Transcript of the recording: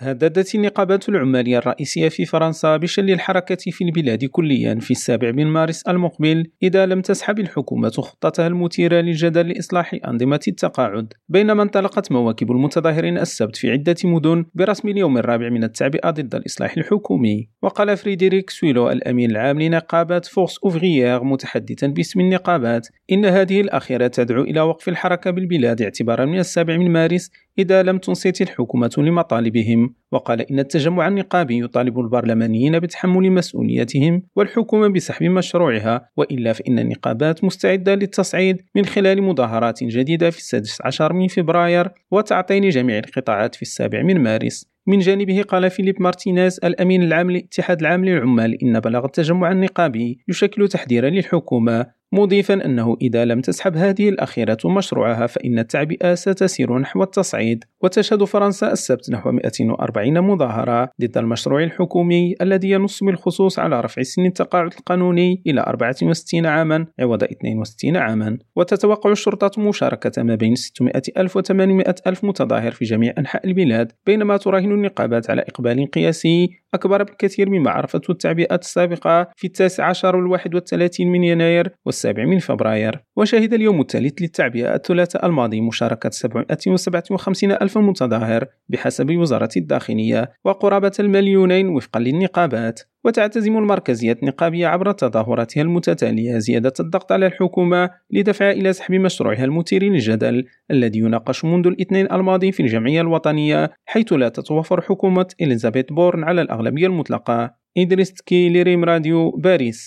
هددت النقابات العمالية الرئيسية في فرنسا بشل الحركة في البلاد كليا في السابع من مارس المقبل إذا لم تسحب الحكومة خطتها المثيرة للجدل لإصلاح أنظمة التقاعد بينما انطلقت مواكب المتظاهرين السبت في عدة مدن برسم اليوم الرابع من التعبئة ضد الإصلاح الحكومي. وقال فريدريك سويلو الأمين العام لنقابات فورس أوفريير متحدثا باسم النقابات إن هذه الأخيرة تدعو إلى وقف الحركة بالبلاد اعتبارا من السابع من مارس إذا لم تنصت الحكومة لمطالبهم. وقال إن التجمع النقابي يطالب البرلمانيين بتحمل مسؤوليتهم والحكومة بسحب مشروعها وإلا فإن النقابات مستعدة للتصعيد من خلال مظاهرات جديدة في السادس عشر من فبراير وتعطيل جميع القطاعات في السابع من مارس. من جانبه قال فيليب مارتينيز الأمين العام للاتحاد العام للعمال إن بلاغ التجمع النقابي يشكل تحذيرا للحكومة مضيفا أنه إذا لم تسحب هذه الأخيرة مشروعها فإن التعبئة ستسير نحو التصعيد. وتشهد فرنسا السبت نحو 240 مظاهرة ضد المشروع الحكومي الذي ينص بالخصوص على رفع سن التقاعد القانوني إلى 64 عاما عوض 62 عاما. وتتوقع الشرطة مشاركة ما بين 600 ألف و 800 ألف متظاهر في جميع أنحاء البلاد بينما تراهن النقابات على إقبال قياسي أكبر بكثير مما عرفته التعبئات السابقة في التاسع عشر والواحد والثلاثين من يناير والسابع من فبراير. وشهد اليوم الثالث للتعبئة الثلاثاء الماضي مشاركة 757 ألف متظاهر بحسب وزارة الداخلية وقرابة المليونين وفقا للنقابات. وتعتزم المركزية النقابية عبر تظاهراتها المتتالية زيادة الضغط على الحكومة لدفعها إلى سحب مشروعها المثير للجدل الذي يناقش منذ الاثنين الماضي في الجمعية الوطنية حيث لا تتوفر حكومة إليزابيث بورن على الأغلبية المطلقة. إدريس تكي لريم راديو باريس.